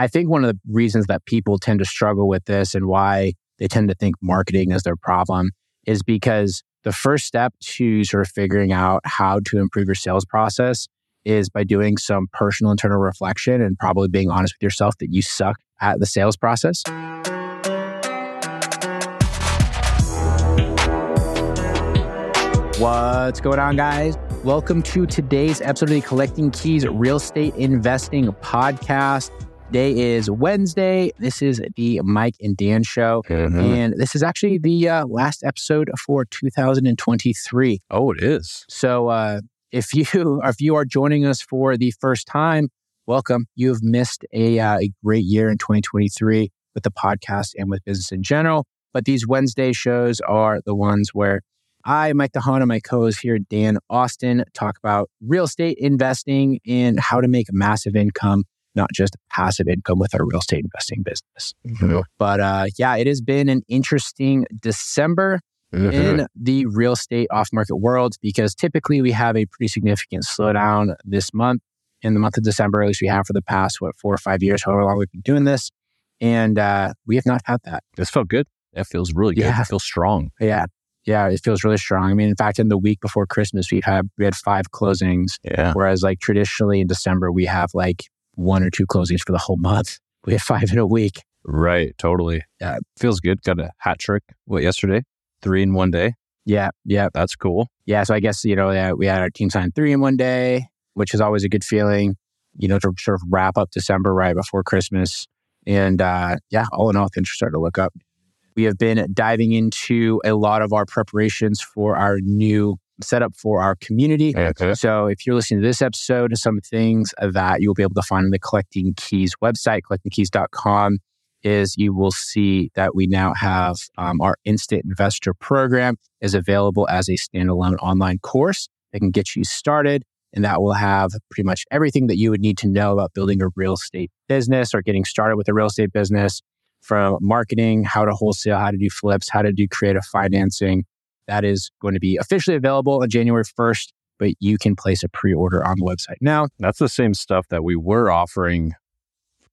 I think one of the reasons that people tend to struggle with this and why they tend to think marketing is their problem is because the first step to sort of figuring out how to improve your sales process is by doing some personal internal reflection and probably being honest with yourself that you suck at the sales process. What's going on, guys? Welcome to today's episode of the Collecting Keys Real Estate Investing Podcast. Today is Wednesday. This is the Mike and Dan show. Mhm. And this is actually the uh, last episode for 2023. Oh, it is. So uh, if you if you are joining us for the first time, welcome. You have missed a, uh, a great year in 2023 with the podcast and with business in general. But these Wednesday shows are the ones where I, Mike DeHaan, and my co-host here, Dan Austin, talk about real estate investing and how to make massive income, not just passive income with our real estate investing business. Mhm. But uh, yeah, it has been an interesting December Mhm. in the real estate off market world because typically we have a pretty significant slowdown this month in the month of December, at least we have for the past, what, four or five years, however long we've been doing this. And uh, we have not had that. This felt good. That feels really good. Yeah. It feels strong. Yeah. Yeah. It feels really strong. I mean, in fact, in the week before Christmas, we've had, we had five closings, Yeah. whereas like traditionally in December, we have like one or two closings for the whole month. We had five in a week. Right. Totally. Yeah. Feels good. Got a hat trick. What, yesterday? Three in one day. Yeah. Yeah. That's cool. yeah, so I guess, you know, yeah, we had our team sign three in one day, which is always a good feeling, you know, to sort of wrap up December right before Christmas. And uh, yeah, all in all, things are starting to look up. We have been diving into a lot of our preparations for our new setup for our community. Okay. So if you're listening to this episode, some things that you'll be able to find on the Collecting Keys website, collectingkeys.com, is you will see that we now have um, our Instant Investor program is available as a standalone online course that can get you started. And that will have pretty much everything that you would need to know about building a real estate business or getting started with a real estate business from marketing, how to wholesale, how to do flips, how to do creative financing. That is going to be officially available on January 1st, but you can place a pre order on the website now. That's the same stuff that we were offering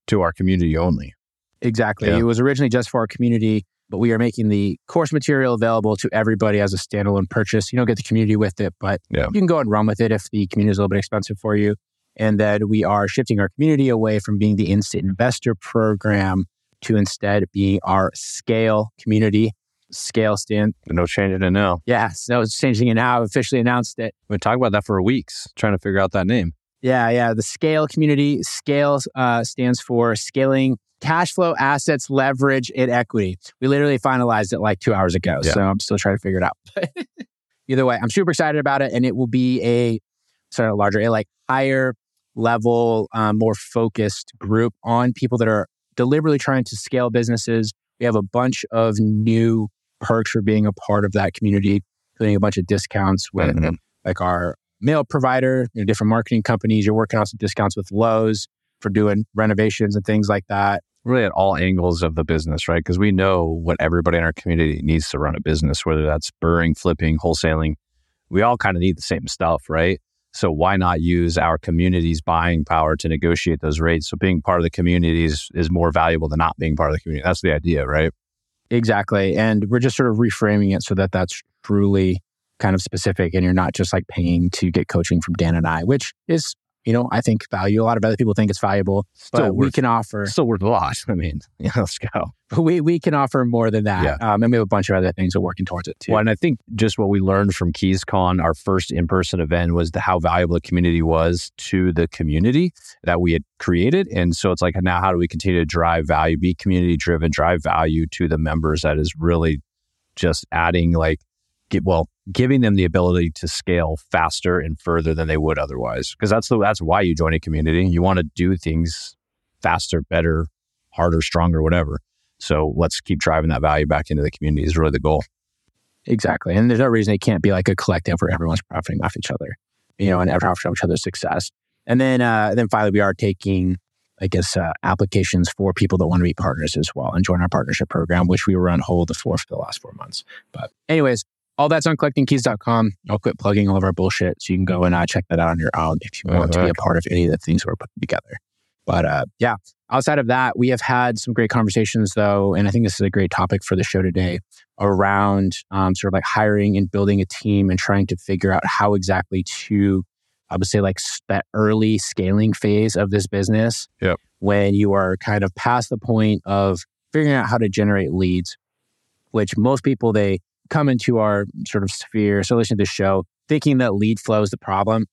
to our community only. Exactly. Yeah. It was originally just for our community, but we are making the course material available to everybody as a standalone purchase. You don't get the community with it, but Yeah. you can go and run with it if the community is a little bit expensive for you. And then we are shifting our community away from being the instant investor program to instead being our scale community. Scale stand. No changing it now. Yeah, so it's changing it now. Officially announced it. We've been talking about that for weeks, trying to figure out that name. Yeah, yeah. The scale community, scale uh, stands for scaling cash flow, assets, leverage, and equity. We literally finalized it like two hours ago. Yeah. So I'm still trying to figure it out. Either way, I'm super excited about it. And it will be a sort of larger, a like higher level, um, more focused group on people that are deliberately trying to scale businesses. We have a bunch of new perks for being a part of that community, including a bunch of discounts with Mhm. like our mail provider, you know, different marketing companies. You're working on some discounts with Lowe's for doing renovations and things like that. Really at all angles of the business, right? Because we know what everybody in our community needs to run a business, whether that's burring, flipping, wholesaling. We all kind of need the same stuff, right? So why not use our community's buying power to negotiate those rates? So being part of the community is, is more valuable than not being part of the community. That's the idea, right? Exactly. And we're just sort of reframing it so that that's truly kind of specific and you're not just like paying to get coaching from Dan and I, which is, you know, I think value. A lot of other people think it's valuable, but Still we can offer still worth a lot. I mean, yeah, let's go. we, we can offer more than that. Yeah. Um, and we have a bunch of other things we're working towards it too. Well, and I think just what we learned from KeysCon, our first in-person event, was the, how valuable the community was to the community that we had created. And so it's like now, how do we continue to drive value, be community-driven, drive value to the members? That is really just adding like, get, well, giving them the ability to scale faster and further than they would otherwise. Because that's the that's why you join a community. You want to do things faster, better, harder, stronger, whatever. So let's keep driving that value back into the community is really the goal. Exactly. And there's no reason it can't be like a collective where everyone's profiting off each other, you know, and everyone off each other's success. And then, uh, then finally, we are taking, I guess, uh, applications for people that want to be partners as well and join our partnership program, which we were on hold for for the last four months. But, anyways, all that's on collectingkeys.com. I'll quit plugging all of our bullshit so you can go and uh, check that out on your own if you want to be Uh-huh. a part of any of the things we're putting together. But uh, yeah, outside of that, we have had some great conversations though, and I think this is a great topic for the show today around um, sort of like hiring and building a team and trying to figure out how exactly to, I would say, like that early scaling phase of this business. Yep. When you are kind of past the point of figuring out how to generate leads, which most people they come into our sort of sphere, so listen to the show, thinking that lead flow is the problem.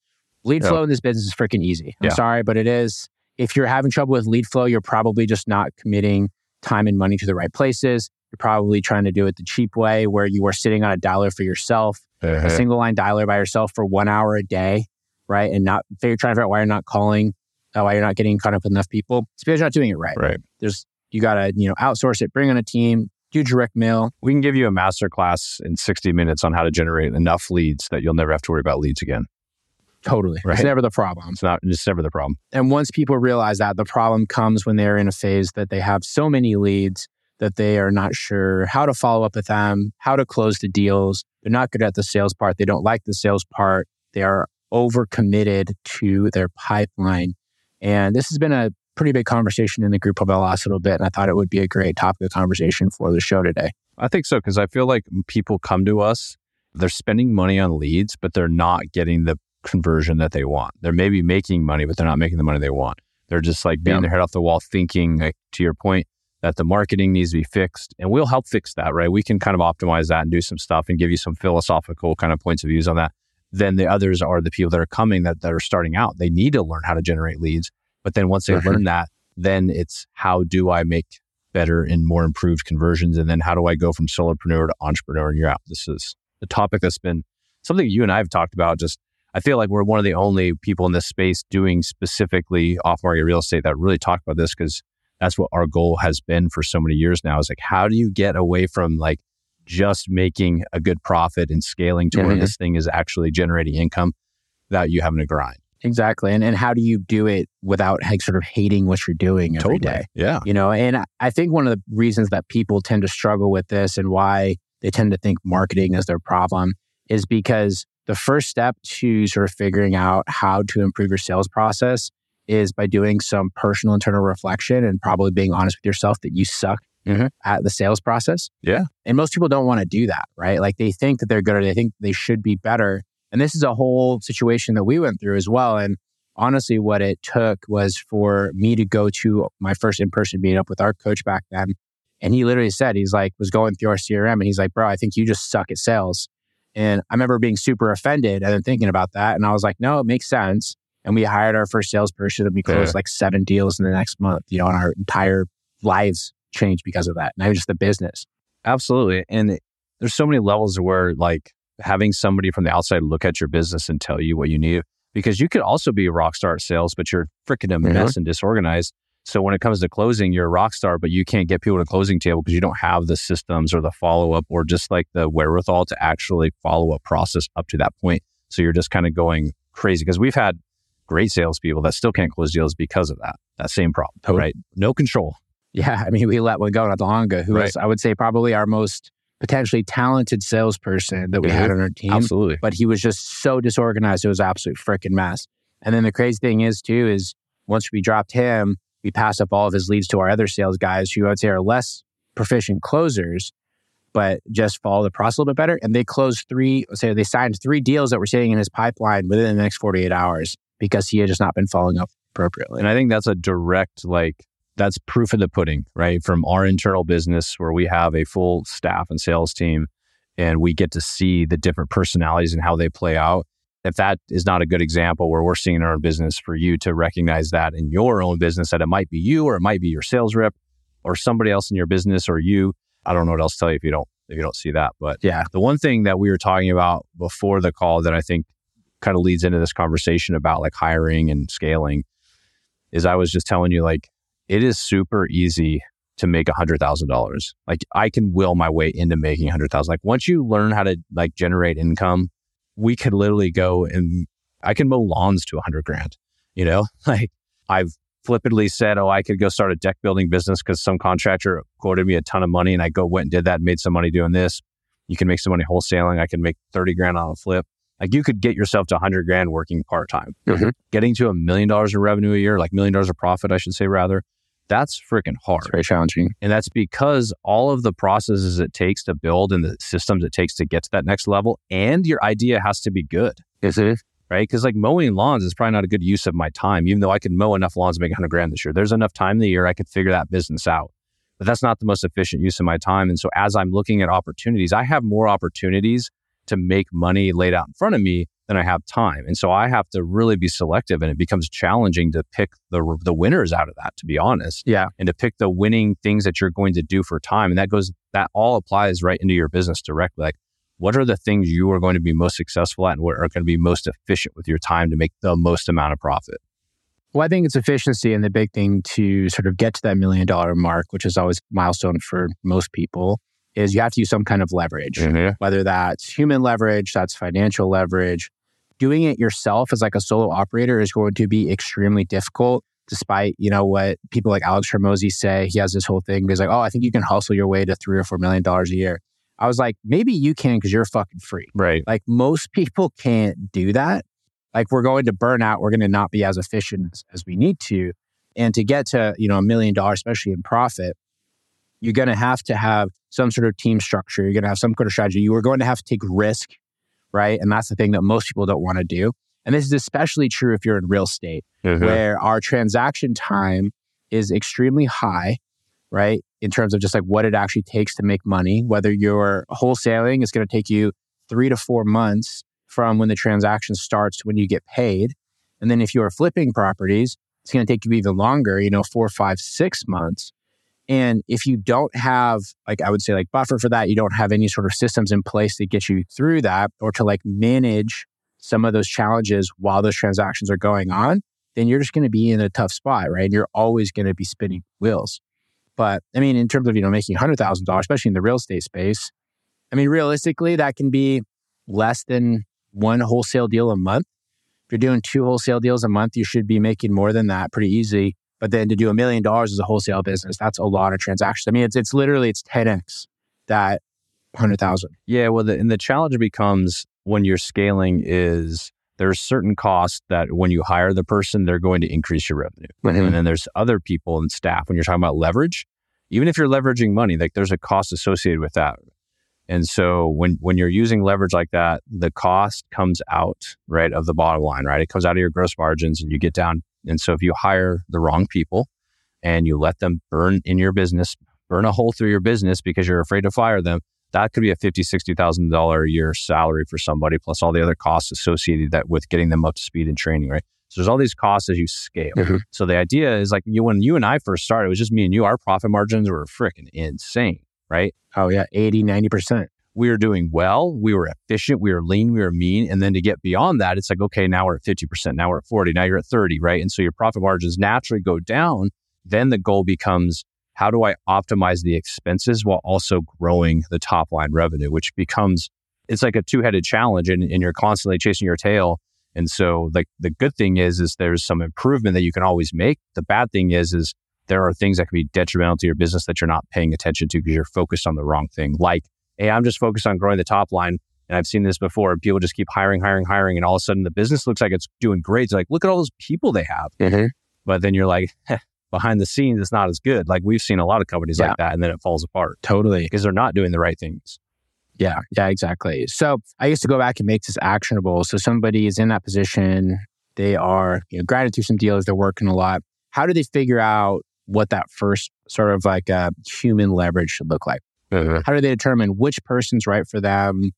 Lead flow in this business is freaking easy. I'm Yeah. sorry, but it is. If you're having trouble with lead flow, you're probably just not committing time and money to the right places. You're probably trying to do it the cheap way where you are sitting on a dialer for yourself, a single line dialer by yourself for one hour a day, right? And not you're trying to figure out why you're not calling, uh, why you're not getting caught up with enough people. It's because you're not doing it right. right. There's you gotta, you know, outsource it, bring on a team, do direct mail. We can give you a master class in 60 minutes on how to generate enough leads that you'll never have to worry about leads again. Totally. It's never the problem. It's not, it's never the problem. And once people realize that, the problem comes when they're in a phase that they have so many leads that they are not sure how to follow up with them, how to close the deals. They're not good at the sales part. They don't like the sales part. They are overcommitted to their pipeline. And this has been a pretty big conversation in the group over the last little bit. And I thought it would be a great topic of conversation for the show today. I think so because I feel like people come to us, they're spending money on leads, but they're not getting the conversion that they want. They're maybe making money, but they're not making the money they want. They're just like beating Yeah. their head off the wall, thinking, like, to your point, that the marketing needs to be fixed. And we'll help fix that, right? We can kind of optimize that and do some stuff and give you some philosophical kind of points of views on that. Then the others are the people that are coming that, that are starting out. They need to learn how to generate leads. But then once they learn that, then it's how do I make better and more improved conversions? And then how do I go from solopreneur to entrepreneur and you're out? This is the topic that's been something you and I have talked about. Just I feel like we're one of the only people in this space doing specifically off market real estate that really talk about this because that's what our goal has been for so many years now is like how do you get away from like just making a good profit and scaling to where Mhm. this thing is actually generating income without you having to grind Exactly. And, and how do you do it without like, sort of hating what you're doing every day? yeah you know and I- think one of the reasons that people tend to struggle with this and why they tend to think marketing is their problem is because the first step to sort of figuring out how to improve your sales process is by doing some personal internal reflection and probably being honest with yourself that you suck Mhm. at the sales process Yeah. and most people don't want to do that right like they think that they're good or they think they should be better and this is a whole situation that we went through as well and honestly, what it took was for me to go to my first in person meetup with our coach back then. And he literally said, he's like, was going through our CRM and he's like, bro, I think you just suck at sales. And I remember being super offended and then thinking about that. And I was like, no, it makes sense. And we hired our first salesperson and we closed Yeah. like seven deals in the next month, you know, and our entire lives changed because of that. Not just the business. Absolutely. And there's so many levels where like having somebody from the outside look at your business and tell you what you need, because you could also be a rock star at sales, but you're freaking a mess and disorganized. So when it comes to closing, you're a rock star, but you can't get people to closing table because you don't have the systems or the follow up or just like the wherewithal to actually follow a process up to that point. So you're just kind of going crazy because we've had great salespeople that still can't close deals because of that, that same problem, Totally. right? No control. Yeah. I mean, we let one go not long ago, who Right. was, I would say, probably our most potentially talented salesperson that we had mm-hmm. on our team. Absolutely. but he was just so disorganized. It was absolute freaking mess. And then the crazy thing is, too, is once we dropped him, we passed up all of his leads to our other sales guys who I would say are less proficient closers, but just follow the process a little bit better. And they closed three, let's say they signed three deals that were sitting in his pipeline within the next 48 hours because he had just not been following up appropriately. And I think that's a direct, like, that's proof of the pudding, right? From our internal business where we have a full staff and sales team and we get to see the different personalities and how they play out. If that is not a good example where we're seeing in our business for you to recognize that in your own business, that it might be you or it might be your sales rep or somebody else in your business or you. I don't know what else to tell you if you don't if you don't see that. But Yeah. the one thing that we were talking about before the call that I think kind of leads into this conversation about like hiring and scaling is I was just telling you like it is super easy to make a hundred thousand dollars. Like I can will my way into making a hundred thousand. Like once you learn how to like generate income, we could literally go and I can mow lawns to a hundred grand. You know, like I've flippantly said, oh, I could go start a deck building business because some contractor quoted me a ton of money and I go went and did that and made some money doing this. You can make some money wholesaling. I can make 30 grand on a flip. Like you could get yourself to 100 grand working part time. Mhm. Getting to a million dollars in revenue a year, like million dollars of profit, I should say rather, That's freaking hard. It's very challenging. And that's because all of the processes it takes to build and the systems it takes to get to that next level and your idea has to be good. Is it? Right. Because like mowing lawns is probably not a good use of my time, even though I could mow enough lawns to make 100 grand this year. There's enough time in the year I could figure that business out. But that's not the most efficient use of my time. And so as I'm looking at opportunities, I have more opportunities to make money laid out in front of me than I have time. And so I have to really be selective and it becomes challenging to pick the the winners out of that to be honest. Yeah. And to pick the winning things that you're going to do for time and that goes that all applies right into your business directly. Like what are the things you are going to be most successful at and what are going to be most efficient with your time to make the most amount of profit? Well, I think it's efficiency and the big thing to sort of get to that million dollar mark, which is always milestone for most people, is you have to use some kind of leverage, Mm-hmm. whether that's human leverage, that's financial leverage. Doing it yourself as like a solo operator is going to be extremely difficult, despite, you know, what people like Alex Hormozi say. He has this whole thing. He's like, oh, I think you can hustle your way to three or four million dollars a year. I was like, maybe you can because you're fucking free. Right. Like most people can't do that. Like we're going to burn out. We're going to not be as efficient as, we need to. And to get to, you know, a million dollars, especially in profit, you're going to have to have some sort of team structure. You're going to have some kind of strategy. You are going to have to take risk, right? And that's the thing that most people don't want to do. And this is especially true if you're in real estate, Mhm. where our transaction time is extremely high, right? In terms of just like what it actually takes to make money, whether you're wholesaling, it's going to take you three to four months from when the transaction starts to when you get paid. And then if you are flipping properties, it's going to take you even longer, you know, four, five, six months. And if you don't have, like, I would say, like, buffer for that, you don't have any sort of systems in place to get you through that or to like manage some of those challenges while those transactions are going on, then you're just going to be in a tough spot, right? And you're always going to be spinning wheels. But I mean, in terms of, you know, making $100,000, especially in the real estate space, I mean, realistically, that can be less than one wholesale deal a month. If you're doing two wholesale deals a month, you should be making more than that pretty easy. But then to do a million dollars as a wholesale business, that's a lot of transactions. I mean, it's it's literally it's 10x that 100,000. Yeah, well, the, and the challenge becomes when you're scaling is there's certain costs that when you hire the person, they're going to increase your revenue. Mhm. And then there's other people and staff. When you're talking about leverage, even if you're leveraging money, like there's a cost associated with that. And so when when you're using leverage like that, the cost comes out right of the bottom line, right? It comes out of your gross margins, and you get down. And so if you hire the wrong people and you let them burn in your business, burn a hole through your business because you're afraid to fire them, that could be a fifty, sixty thousand dollar a year salary for somebody, plus all the other costs associated that with getting them up to speed and training, right? So there's all these costs as you scale. Mhm. So the idea is like you when you and I first started, it was just me and you. Our profit margins were freaking insane, right? Oh, yeah, 80, 90%. We were doing well, we were efficient, we were lean, we were mean. And then to get beyond that, it's like, okay, now we're at 50%, now we're at 40, now you're at 30, right? And so your profit margins naturally go down. Then the goal becomes how do I optimize the expenses while also growing the top line revenue, which becomes it's like a two-headed challenge and, and you're constantly chasing your tail. And so like the good thing is is there's some improvement that you can always make. The bad thing is is there are things that can be detrimental to your business that you're not paying attention to because you're focused on the wrong thing. Like, hey, I'm just focused on growing the top line. And I've seen this before. People just keep hiring, hiring, hiring, and all of a sudden the business looks like it's doing great. It's like, look at all those people they have. Mm-hmm. But then you're like, "Heh, behind the scenes, it's not as good. Like we've seen a lot of companies Yeah. like that, and then it falls apart Totally. because they're not doing the right things. Yeah, yeah, exactly. So I used to go back and make this actionable. So somebody is in that position, they are you know, grinding through some deals, they're working a lot. How do they figure out what that first sort of like uh, human leverage should look like? How do they determine which person's right for them?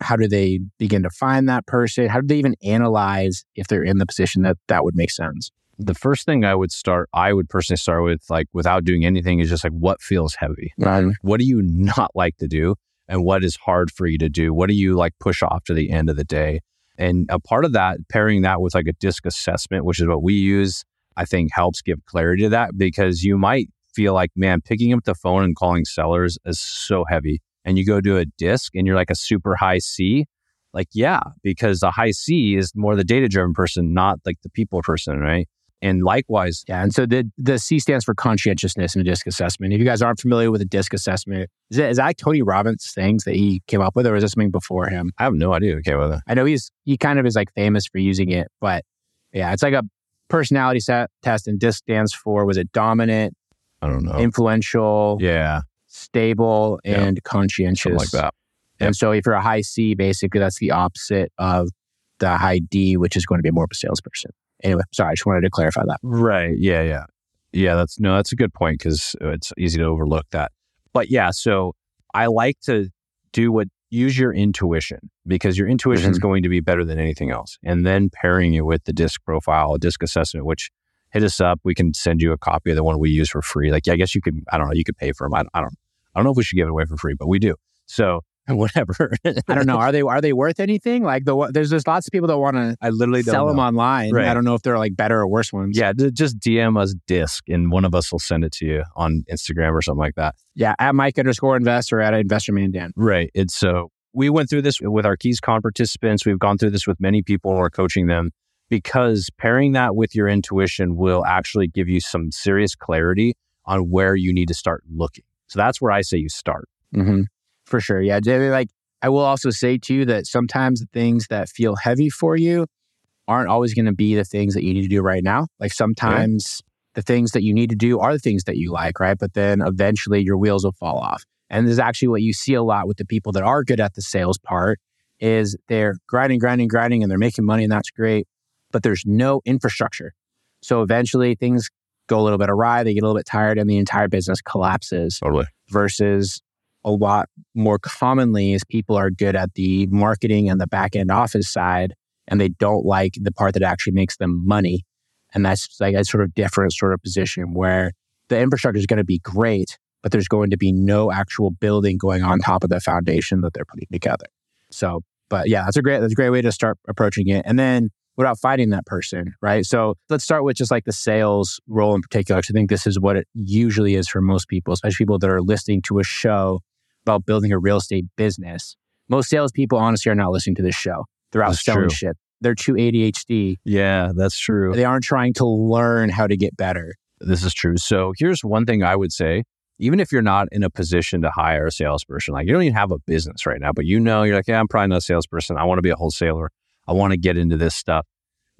How do they begin to find that person? How do they even analyze if they're in the position that that would make sense? The first thing I would start, I would personally start with, like without doing anything, is just like what feels heavy. Right. What do you not like to do? And what is hard for you to do? What do you like push off to the end of the day? And a part of that, pairing that with like a disc assessment, which is what we use, I think helps give clarity to that because you might feel like, man, picking up the phone and calling sellers is so heavy. And you go do a disc and you're like a super high C. Like, yeah, because the high C is more the data driven person, not like the people person, right? And likewise, Yeah. And so the the C stands for conscientiousness in a disc assessment. If you guys aren't familiar with a disc assessment, is it is that Tony Robbins things that he came up with, or is this something before him? I have no idea. Okay, with it. I know he's he kind of is like famous for using it, but yeah, it's like a personality set test, and DISC stands for was it dominant, I don't know. influential, yeah, stable, and conscientious. something like that. And so if you're a high C, basically that's the opposite of the high D, which is going to be more of a salesperson. Anyway, sorry, I just wanted to clarify that. Right. Yeah. Yeah. Yeah. That's no, that's a good point because it's easy to overlook that. But yeah, so I like to do what use your intuition because your intuition is mm-hmm. going to be better than anything else. And then pairing it with the disc profile, disc assessment, which hit us up. We can send you a copy of the one we use for free. Like, yeah, I guess you could, I don't know, you could pay for them. I, I don't, I don't know if we should give it away for free, but we do. So whatever. I don't know. Are they are they worth anything? Like the there's there's lots of people that want to I literally sell them know. online. Right. I don't know if they're like better or worse ones. Yeah, just DM us disc and one of us will send it to you on Instagram or something like that. yeah. At Mike underscore invest or at investor man Dan. Right. It's so we went through this with our keys KeysCon participants. We've gone through this with many people we're coaching them because pairing that with your intuition will actually give you some serious clarity on where you need to start looking. So that's where I say you start. Mm-hmm. For sure. Yeah. Like I will also say to you that sometimes the things that feel heavy for you aren't always going to be the things that you need to do right now. Like sometimes the things that you need to do are the things that you like, right? But then eventually your wheels will fall off. And this is actually what you see a lot with the people that are good at the sales part is they're grinding, grinding, grinding, and they're making money, and that's great. But there's no infrastructure. So eventually things go a little bit awry, they get a little bit tired, and the entire business collapses Totally. versus a lot more commonly is people are good at the marketing and the back end office side and they don't like the part that actually makes them money. And that's like a sort of different sort of position where the infrastructure is going to be great but there's going to be no actual building going on top of the foundation that they're putting together. So but yeah that's a great that's a great way to start approaching it. And then what about finding that person right? So let's start with just like the sales role in particular i think this is what it usually is for most people especially people that are listening to a show about building a real estate business most salespeople honestly are not listening to this show they're out That's selling true. shit they're too adhd Yeah, that's true. they aren't trying to learn how to get better This is true. So here's one thing I would say. Even if you're not in a position to hire a salesperson, like you don't even have a business right now, but you know, you're like, yeah, I'm probably not a salesperson. I want to be a wholesaler. I want to get into this stuff.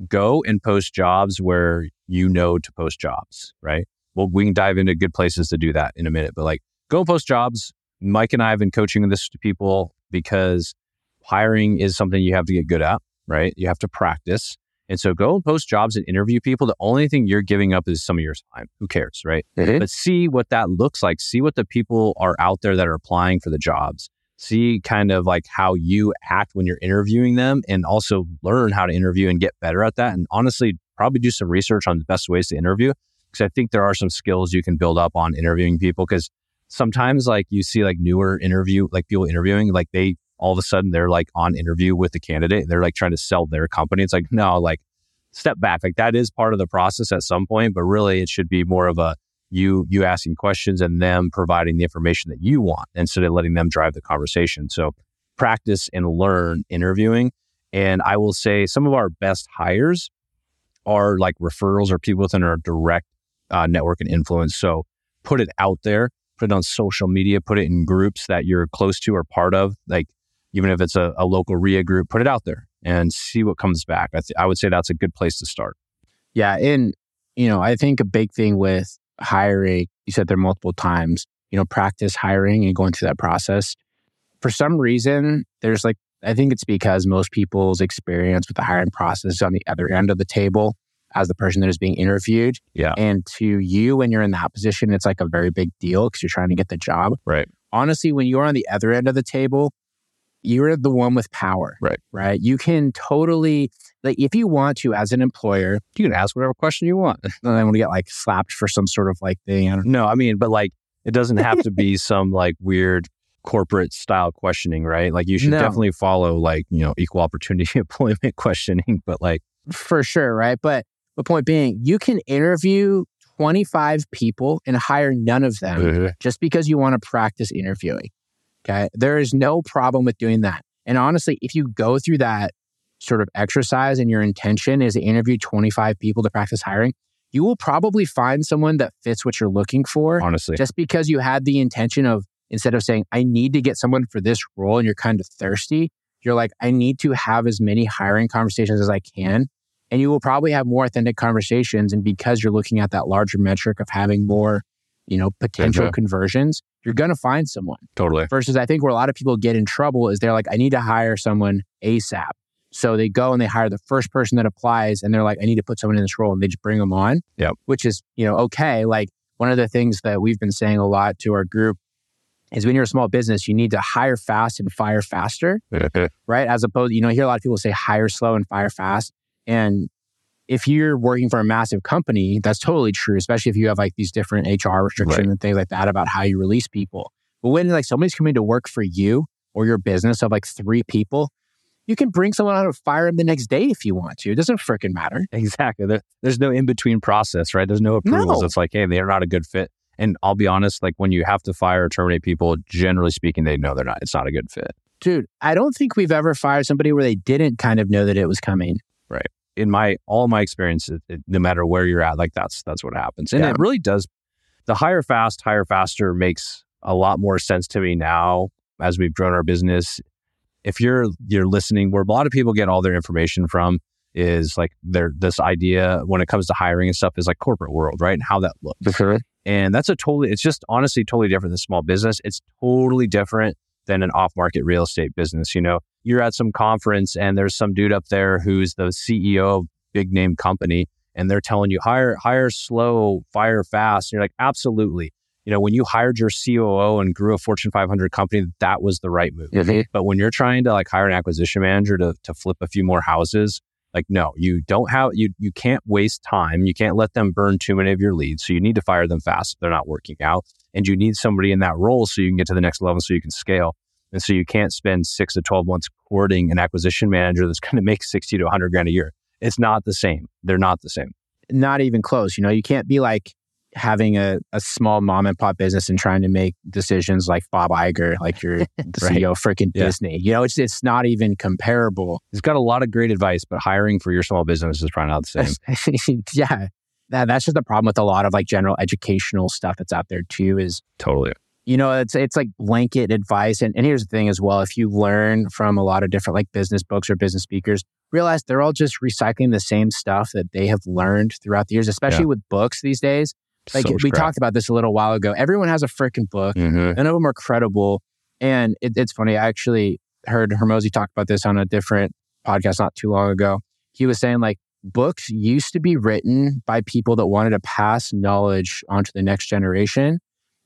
Go and post jobs where you know to post jobs, right? Well, we can dive into good places to do that in a minute, but like go and post jobs. Mike and I have been coaching this to people because hiring is something you have to get good at, right? You have to practice. And so go and post jobs and interview people. The only thing you're giving up is some of your time. Who cares, right? Mm-hmm. But see what that looks like. See what the people are out there that are applying for the jobs. See kind of like how you act when you're interviewing them and also learn how to interview and get better at that. And honestly, probably do some research on the best ways to interview because I think there are some skills you can build up on interviewing people because sometimes like you see like newer interview, like people interviewing, like they all of a sudden they're like on interview with the candidate. They're like trying to sell their company. It's like, no, like step back. Like that is part of the process at some point, but really it should be more of a you you asking questions and them providing the information that you want instead of letting them drive the conversation. So practice and learn interviewing. And I will say some of our best hires are like referrals or people within our direct uh, network and influence. So put it out there, put it on social media, put it in groups that you're close to or part of. Like even if it's a, a local REIA group, put it out there and see what comes back. I, th- I would say that's a good place to start. Yeah. And, you know, I think a big thing with hiring, you said there multiple times, you know, practice hiring and going through that process. For some reason, there's like, I think it's because most people's experience with the hiring process is on the other end of the table as the person that is being interviewed. Yeah. And to you, when you're in that position, it's like a very big deal because you're trying to get the job. Right. Honestly, when you're on the other end of the table, you're the one with power. Right. Right. You can totally, like, if you want to, as an employer, You can ask whatever question you want. And then I want to get like slapped for some sort of like thing. I don't No, I mean, but like it doesn't have to be some like weird corporate style questioning, right? Like you should No. definitely follow like, you know, equal opportunity employment questioning, but like for sure, right? But the point being, you can interview 25 people and hire none of them uh-huh. just because you want to practice interviewing. Okay. There is no problem with doing that. And honestly, if you go through that sort of exercise and your intention is to interview 25 people to practice hiring, you will probably find someone that fits what you're looking for honestly. just because you had the intention of instead of saying i need to get someone for this role and you're kind of thirsty you're like i need to have as many hiring conversations as i can and you will probably have more authentic conversations and because you're looking at that larger metric of having more you know, potential conversions, you're going to find someone. Totally. Versus, I think where a lot of people get in trouble is they're like, I need to hire someone ASAP. So they go and they hire the first person that applies, and they're like, I need to put someone in this role, and they just bring them on. Yep. Which is, you know, okay. Like one of the things that we've been saying a lot to our group is when you're a small business, you need to hire fast and fire faster, right? As opposed, you know, I hear a lot of people say hire slow and fire fast. And if you're working for a massive company, that's totally true, especially if you have like these different HR restrictions Right. and things like that about how you release people. But when like somebody's coming to work for you or your business of like three people, you can bring someone out and fire them the next day if you want to. It doesn't freaking matter. Exactly. There, there's no in between process, right? There's no approvals. No. It's like, hey, they're not a good fit. And I'll be honest, like when you have to fire or terminate people, generally speaking, they know they're not. It's not a good fit. Dude, I don't think we've ever fired somebody where they didn't kind of know that it was coming. In my all my experience, it, it- no matter where you're at, like that's that's what happens. And Yeah. it really does. The hire fast, higher faster makes a lot more sense to me now as we've grown our business. If you're you're listening, where a lot of people get all their information from is like their this idea when it comes to hiring and stuff is like corporate world, right? And how that looks. And that's a totally, it's just honestly totally different than small business. It's totally different than an off market real estate business. You know, you're at some conference and there's some dude up there who's the CEO of big name company and they're telling you hire, hire slow, fire fast. And you're like, absolutely. You know, when you hired your COO and grew a Fortune 500 company, that was the right move. Mm-hmm. But when you're trying to like hire an acquisition manager to, to flip a few more houses, like no, you don't have you you can't waste time. You can't let them burn too many of your leads. So you need to fire them fast if they're not working out. And you need somebody in that role so you can get to the next level so you can scale. And so you can't spend six to 12 months courting an acquisition manager that's going to make 60 to 100 grand a year. It's not the same. They're not the same. Not even close. You know, you can't be like having a, a small mom and pop business and trying to make decisions like Bob Iger, like you're the Right. CEO of freaking Yeah. Disney. You know, it's it's not even comparable. He's got a lot of great advice, but hiring for your small business is probably not the same. yeah. That, that's just the problem with a lot of like general educational stuff that's out there too is totally. You know it's it's like blanket advice and, and here's the thing as well if you learn from a lot of different like business books or business speakers realize they're all just recycling the same stuff that they have learned throughout the years especially with books these days like So we crap. talked about this a little while ago everyone has a freaking book Mhm. none of them are credible and it, it's funny i actually heard hormozi talk about this on a different podcast not too long ago he was saying like books used to be written by people that wanted to pass knowledge onto the next generation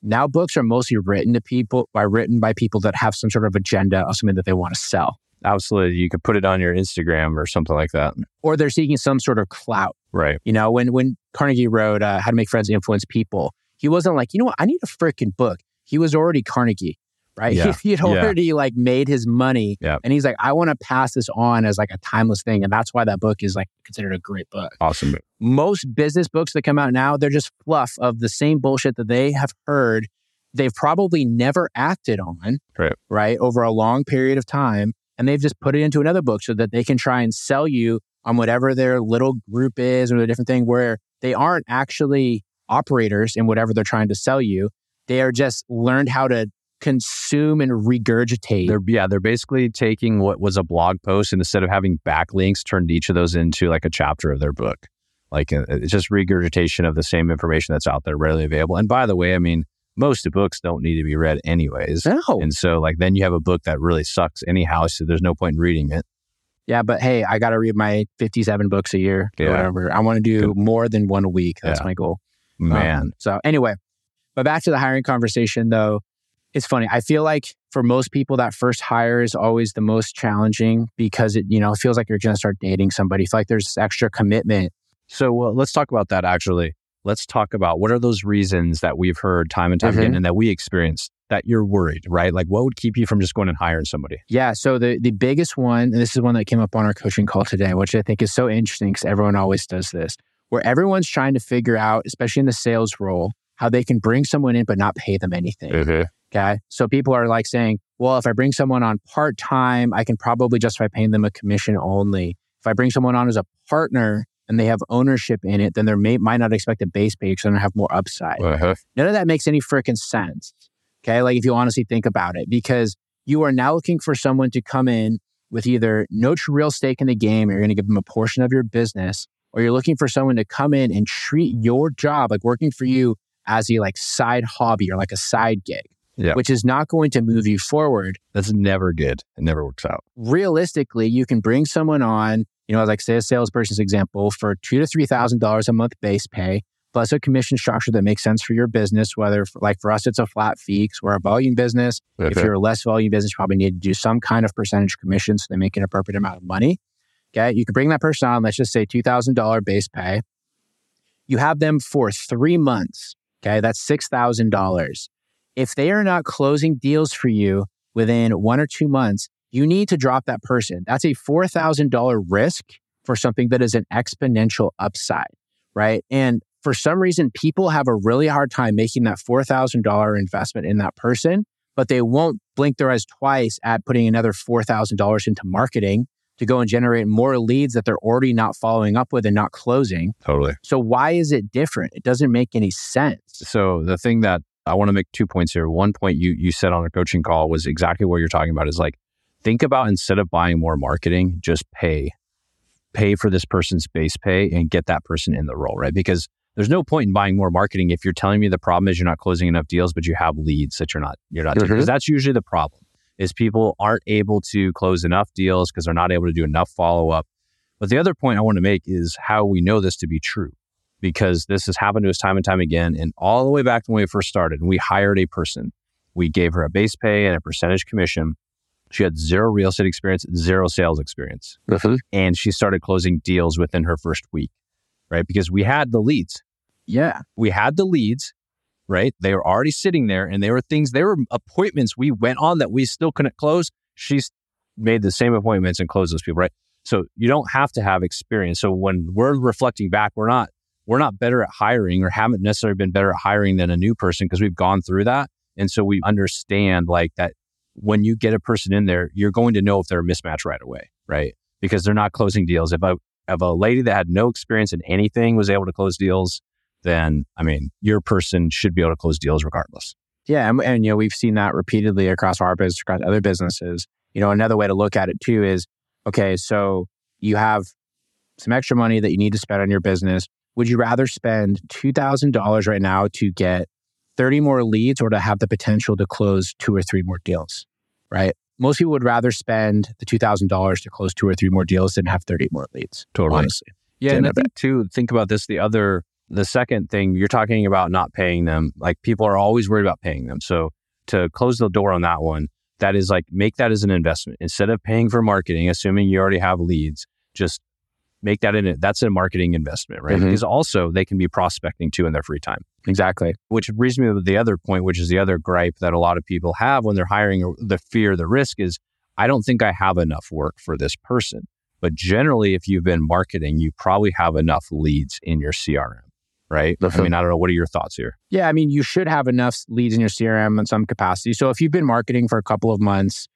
now books are mostly written to people by written by people that have some sort of agenda of something that they want to sell Absolutely. You could put it on your Instagram or something like that. or they're seeking some sort of clout Right. you know when when carnegie wrote uh, how to make friends and influence people he wasn't like you know what i need a freaking book he was already carnegie right Yeah. he had Yeah. already like made his money Yeah. and he's like i want to pass this on as like a timeless thing and that's why that book is like considered a great book Awesome. most business books that come out now, they're just fluff of the same bullshit that they have heard. They've probably never acted on, Right. right, over a long period of time. And they've just put it into another book so that they can try and sell you on whatever their little group is or a different thing where they aren't actually operators in whatever they're trying to sell you. They are just learned how to consume and regurgitate. They're yeah, they're basically taking what was a blog post and instead of having backlinks, turned each of those into like a chapter of their book. Like uh, it's just regurgitation of the same information that's out there readily available. And by the way, I mean most books don't need to be read anyways. no. And so like then you have a book that really sucks anyhow, so there's no point in reading it. Yeah, but hey, I got to read my 57 books a year Yeah. or whatever. I want to do more than one a week. That's Yeah. my goal. Um, Man. so anyway, but back to the hiring conversation though, it's funny. I feel like for most people, that first hire is always the most challenging because it, you know, it feels like you're going to start dating somebody. It's like there's this extra commitment. So uh, let's talk about that actually. Let's talk about what are those reasons that we've heard time and time Mhm. again and that we experienced that you're worried, right? Like what would keep you from just going and hiring somebody? Yeah. So the the biggest one, and this is one that came up on our coaching call today, which I think is so interesting because everyone always does this, where everyone's trying to figure out, especially in the sales role, how they can bring someone in but not pay them anything. Mm-hmm. Okay. So people are like saying, well, if I bring someone on part time, I can probably justify paying them a commission only. If I bring someone on as a partner and they have ownership in it, then they may might not expect a base pay because they're gonna have more upside. Uh-huh. None of that makes any freaking sense. Okay. Like if you honestly think about it, because you are now looking for someone to come in with either no real stake in the game, or you're going to give them a portion of your business, or you're looking for someone to come in and treat your job, like working for you, as a like side hobby or like a side gig, Yeah. which is not going to move you forward. That's never good. It never works out. Realistically, you can bring someone on, you know, like say a salesperson's example for two to three thousand dollars a month base pay, plus a commission structure that makes sense for your business. Whether for, like for us, it's a flat fee because we're a volume business. If you're a less volume business, you probably need to do some kind of percentage commission so they make an appropriate amount of money. Okay. You can bring that person on, let's just say $2,000 base pay. You have them for three months. Okay. That's $6,000. If they are not closing deals for you within one or two months, you need to drop that person. That's a $4,000 risk for something that is an exponential upside, right? And for some reason, people have a really hard time making that $4,000 investment in that person, but they won't blink their eyes twice at putting another $4,000 into marketing to go and generate more leads that they're already not following up with and not closing. Totally. So, why is it different? It doesn't make any sense. So the thing that I want to make two points here. One point you you said on a coaching call was exactly what you're talking about is like think about instead of buying more marketing, just pay. Pay for this person's base pay and get that person in the role, right? Because there's no point in buying more marketing if you're telling me the problem is you're not closing enough deals, but you have leads that you're not you're not because that's usually the problem is people aren't able to close enough deals because they're not able to do enough follow up. But the other point I want to make is how we know this to be true because this has happened to us time and time again. And all the way back when we first started, we hired a person. We gave her a base pay and a percentage commission. She had zero real estate experience, zero sales experience. Mm-hmm. And she started closing deals within her first week, right? Because we had the leads. Yeah. We had the leads, right? They were already sitting there and there were things, there were appointments we went on that we still couldn't close. She's made the same appointments and closed those people, right? So you don't have to have experience. So when we're reflecting back, we're not we're not better at hiring or haven't necessarily been better at hiring than a new person because we've gone through that. And so we understand like that when you get a person in there, you're going to know if they're a mismatch right away, right? Because they're not closing deals. If a if a lady that had no experience in anything was able to close deals, then I mean, your person should be able to close deals regardless. Yeah, and, and you know we've seen that repeatedly across our business, across other businesses. You know, another way to look at it too is, okay, so you have some extra money that you need to spend on your business. Would you rather spend two thousand dollars right now to get thirty more leads, or to have the potential to close two or three more deals? Right. Most people would rather spend the two thousand dollars to close two or three more deals than have thirty more leads. Totally. Honestly, Yeah, and I think too, think about this. The other, the second thing you're talking about not paying them. Like people are always worried about paying them. So to close the door on that one, that is like make that as an investment instead of paying for marketing, assuming you already have leads. Just make that in it. That's a marketing investment, right? Mhm. Because also they can be prospecting too in their free time. exactly. Which brings me to the other point, which is the other gripe that a lot of people have when they're hiring. The fear, the risk is, I don't think I have enough work for this person. But generally, if you've been marketing, you probably have enough leads in your CRM, right? I mean, I don't know. What are your thoughts here? Yeah, I mean, you should have enough leads in your CRM in some capacity. So if you've been marketing for a couple of months,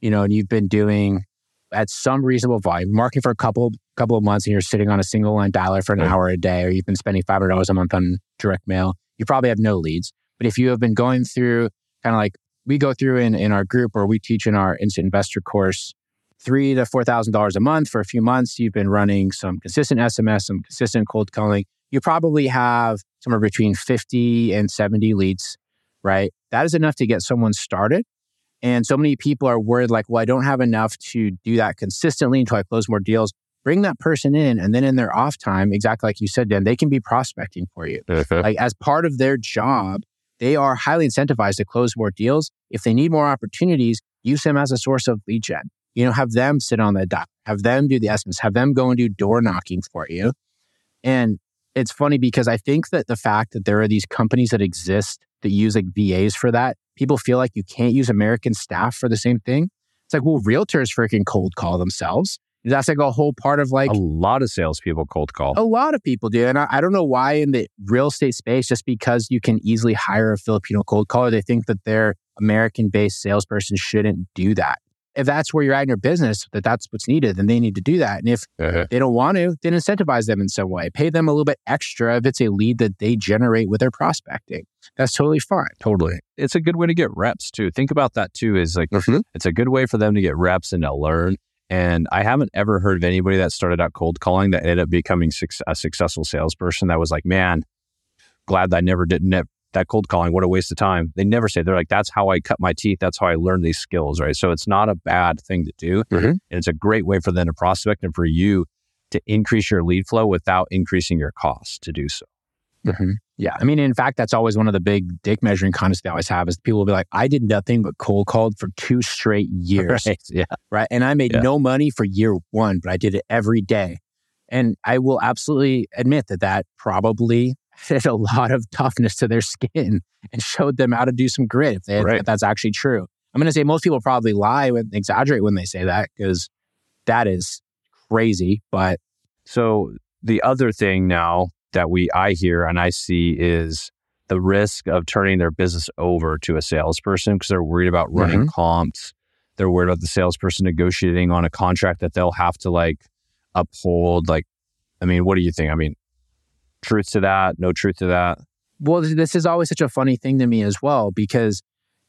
you know, and you've been doing at some reasonable volume, marketing for a couple couple of months, and you're sitting on a single line dialer for an Right. hour a day, or you've been spending five hundred dollars a month on direct mail, you probably have no leads. But if you have been going through kind of like we go through in in our group, or we teach in our instant investor course, three to four thousand dollars a month for a few months, you've been running some consistent SMS, some consistent cold calling. You probably have somewhere between fifty and seventy leads right? That is enough to get someone started. And so many people are worried, like, well, I don't have enough to do that consistently until I close more deals. Bring that person in, and then in their off time, exactly like you said, Dan, they can be prospecting for you. Mm-hmm. Like, as part of their job, they are highly incentivized to close more deals. If they need more opportunities, use them as a source of lead gen. You know, have them sit on the dock, have them do the estimates, have them go and do door knocking for you. And it's funny because I think that the fact that there are these companies that exist that use like VAs for that, people feel like you can't use American staff for the same thing. It's like, well, realtors freaking cold call themselves. That's like a whole part of like a lot of salespeople cold call. a lot of people do. And I, I don't know why in the real estate space, just because you can easily hire a Filipino cold caller, they think that their American based salesperson shouldn't do that. If that's where you're at in your business, that that's what's needed, then they need to do that. And if uh-huh. they don't want to, then incentivize them in some way. Pay them a little bit extra if it's a lead that they generate with their prospecting. That's totally fine. Totally. It's a good way to get reps too. Think about that too. Is like mm-hmm. it's a good way for them to get reps and to learn. And I haven't ever heard of anybody that started out cold calling that ended up becoming a successful salesperson that was like, man, glad that I never did, ne- that cold calling, what a waste of time. They never say, they're like, that's how I cut my teeth. That's how I learned these skills, right? So it's not a bad thing to do. Mhm. And it's a great way for them to prospect and for you to increase your lead flow without increasing your costs to do so. Mhm. Yeah. I mean, in fact, that's always one of the big dick measuring contests they always have is people will be like, I did nothing but cold called for two straight years. Right. Yeah. right? And I made Yeah. no money for year one, but I did it every day. And I will absolutely admit that that probably added a lot of toughness to their skin and showed them how to do some grit if, they, Right. if that's actually true. I'm going to say most people probably lie and exaggerate when they say that because that is crazy. But So the other thing now that we I hear and I see is the risk of turning their business over to a salesperson because they're worried about running mm-hmm. comps. They're worried about the salesperson negotiating on a contract that they'll have to like uphold. Like, I mean, what do you think? I mean, truth to that, no truth to that. well, this is always such a funny thing to me as well because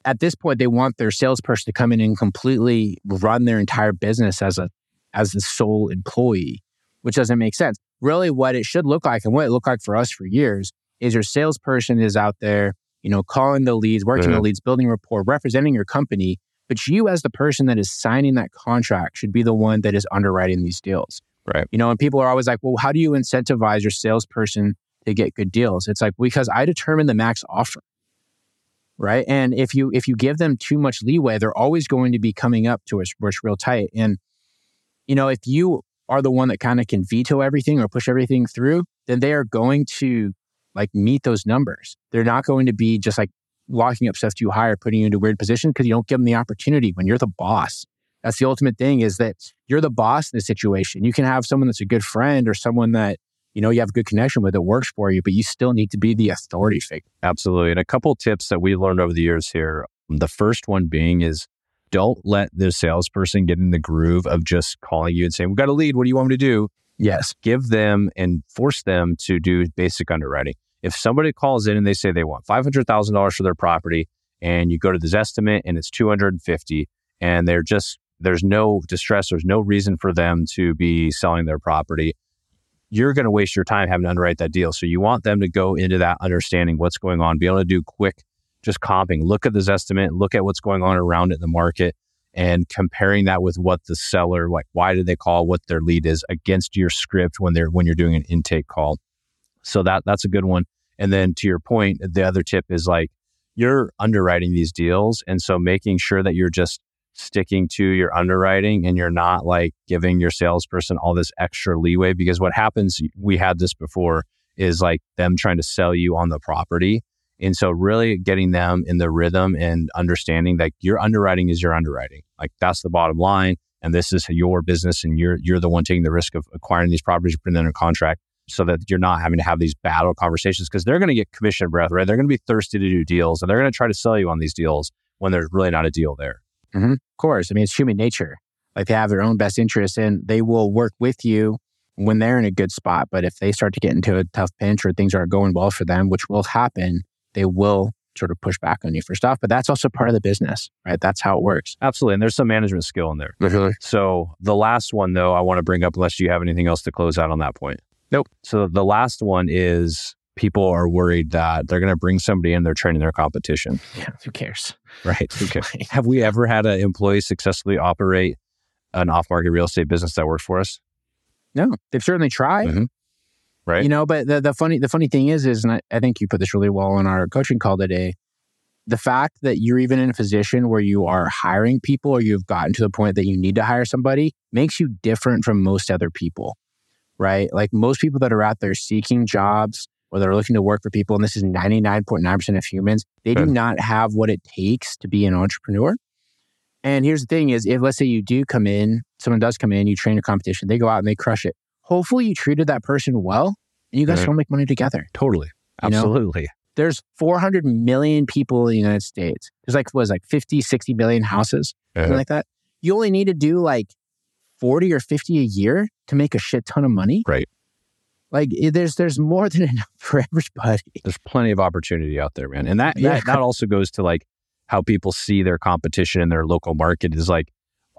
at this point they want their salesperson to come in and completely run their entire business as a as the sole employee, which doesn't make sense. Really, what it should look like and what it looked like for us for years is your salesperson is out there, you know, calling the leads, working the leads, building rapport, representing your company. But you, as the person that is signing that contract, should be the one that is underwriting these deals. Right. You know, and people are always like, well, how do you incentivize your salesperson to get good deals? It's like because I determine the max offer. Right. And if you if you give them too much leeway, they're always going to be coming up to us where it's real tight. And you know, if you are the one that kind of can veto everything or push everything through, then they are going to like meet those numbers. They're not going to be just like locking up stuff too high or putting you into a weird positions because you don't give them the opportunity when you're the boss. That's the ultimate thing is that you're the boss in the situation. You can have someone that's a good friend or someone that, you know, you have a good connection with that works for you, but you still need to be the authority figure. Absolutely. And a couple tips that we've learned over the years here. The first one being is don't let the salesperson get in the groove of just calling you and saying, We've got a lead. What do you want me to do? Yes. Give them and force them to do basic underwriting. If somebody calls in and they say they want $500,000 for their property and you go to this estimate and it's 250 and they're just, there's no distress, there's no reason for them to be selling their property, you're going to waste your time having to underwrite that deal. So you want them to go into that understanding what's going on, be able to do quick, just comping, look at this estimate, look at what's going on around it in the market and comparing that with what the seller, like why did they call, what their lead is against your script when they're, when you're doing an intake call. So that, that's a good one. And then to your point, the other tip is like you're underwriting these deals. And so making sure that you're just sticking to your underwriting and you're not like giving your salesperson all this extra leeway because what happens we had this before is like them trying to sell you on the property. And so really getting them in the rhythm and understanding that your underwriting is your underwriting. Like that's the bottom line and this is your business and you're you're the one taking the risk of acquiring these properties putting them in a contract so that you're not having to have these battle conversations because they're going to get commission breath right? They're going to be thirsty to do deals and they're going to try to sell you on these deals when there's really not a deal there Mm-hmm. Of course. I mean, it's human nature. Like they have their own best interests and they will work with you when they're in a good spot. But if they start to get into a tough pinch or things aren't going well for them, which will happen, they will sort of push back on you for stuff. But that's also part of the business, right? That's how it works. Absolutely. And there's some management skill in there. So the last one, though, I want to bring up, unless you have anything else to close out on that point. Nope. So the last one is people are worried that they're going to bring somebody in, they're training their competition. Yeah, who cares? Right. Okay. have we ever had an employee successfully operate an off market real estate business that worked for us? No, they've certainly tried. Mhm. Right. You know, but the, the funny the funny thing is, is and I, I think you put this really well in our coaching call today. The fact that you're even in a position where you are hiring people or you've gotten to the point that you need to hire somebody makes you different from most other people, right? Like most people that are out there seeking jobs or they're looking to work for people, and this is 99.9% of humans, they do not have what it takes to be an entrepreneur. And here's the thing is if let's say you do come in, someone does come in, you train a competition, they go out and they crush it. Hopefully you treated that person well and you guys Right. go make money together. Totally. You know? Absolutely. There's 400 million people in the United States. There's like, what was like 50, 60 million houses, something Uh-huh. like that. You only need to do like 40 or 50 a year to make a shit ton of money. Right. Like there's there's more than enough for everybody. There's plenty of opportunity out there, man. And that, Yeah. that that also goes to like how people see their competition in their local market is like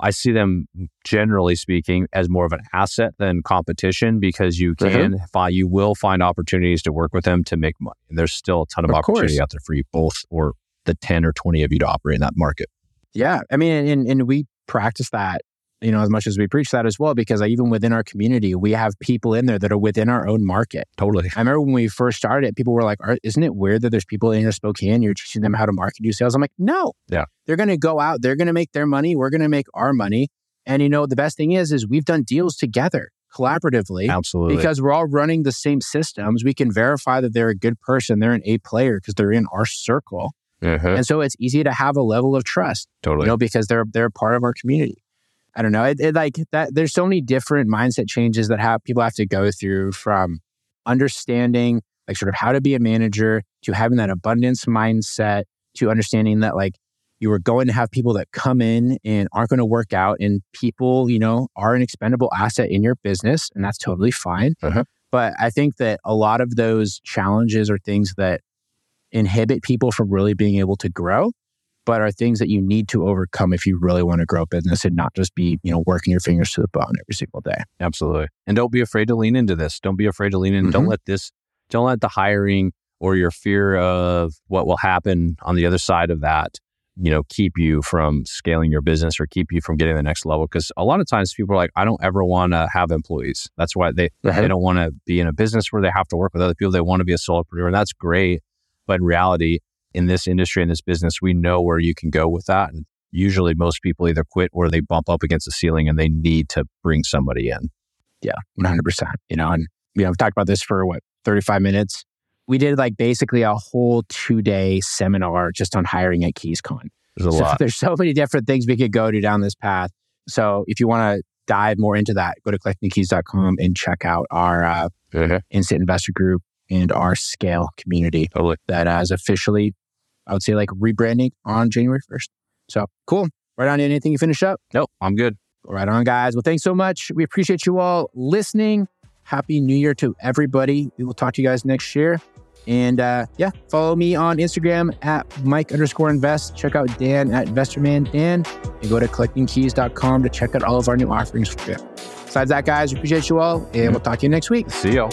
I see them generally speaking as more of an asset than competition because you Uh-huh. can find you will find opportunities to work with them to make money. And there's still a ton of, Of opportunity course. out there for you both or the 10 or 20 of you to operate in that market. Yeah. I mean, and, and we practice that, you know, as much as we preach that as well, because even within our community, we have people in there that are within our own market. Totally. I remember when we first started it, people were like, isn't it weird that there's people in your Spokane, you're teaching them how to market, do sales? I'm like, no. Yeah. They're going to go out, they're going to make their money, we're going to make our money. And, you know, the best thing is, is we've done deals together collaboratively Absolutely. because we're all running the same systems. We can verify that they're a good person, they're an A player because they're in our circle. Mhm. And so it's easy to have a level of trust Totally. you know, because they're they're part of our community. I don't know. It, it like that. There's so many different mindset changes that have people have to go through from understanding like sort of how to be a manager to having that abundance mindset to understanding that like you are going to have people that come in and aren't going to work out and people you know are an expendable asset in your business and that's totally fine Uh-huh. but i think that a lot of those challenges are things that inhibit people from really being able to grow but are things that you need to overcome if you really want to grow a business and not just be, you know, working your fingers to the bone every single day. Absolutely. And don't be afraid to lean into this. Don't be afraid to lean in. Don't Mhm. let this, don't let the hiring or your fear of what will happen on the other side of that, you know, keep you from scaling your business or keep you from getting the next level. Cause a lot of times people are like, I don't ever want to have employees. That's why they, they don't want to be in a business where they have to work with other people. They want to be a solopreneur. And that's great. But in reality, in this industry, in this business, we know where you can go with that. And usually most people either quit or they bump up against the ceiling and they need to bring somebody in. Yeah, 100%. You know, and, you know, we've talked about this for what, 35 minutes. We did like basically a whole two day seminar just on hiring at KeysCon. There's a so lot. there's so many different things we could go to down this path. So if you want to dive more into that, go to collectingkeys.com and check out our uh, Mhm. instant investor group and our scale community Totally. that uh, is officially, I would say, like rebranding on January 1st. So cool. Right on. Anything you finish up? Nope, I'm good. Right on, guys. Well, thanks so much. We appreciate you all listening. Happy New Year to everybody. We will talk to you guys next year. And uh, yeah, follow me on Instagram at Mike underscore invest. Check out Dan at Investorman Dan and go to collectingkeys.com to check out all of our new offerings for you. Besides that, guys, we appreciate you all and we'll talk to you next week. See y'all.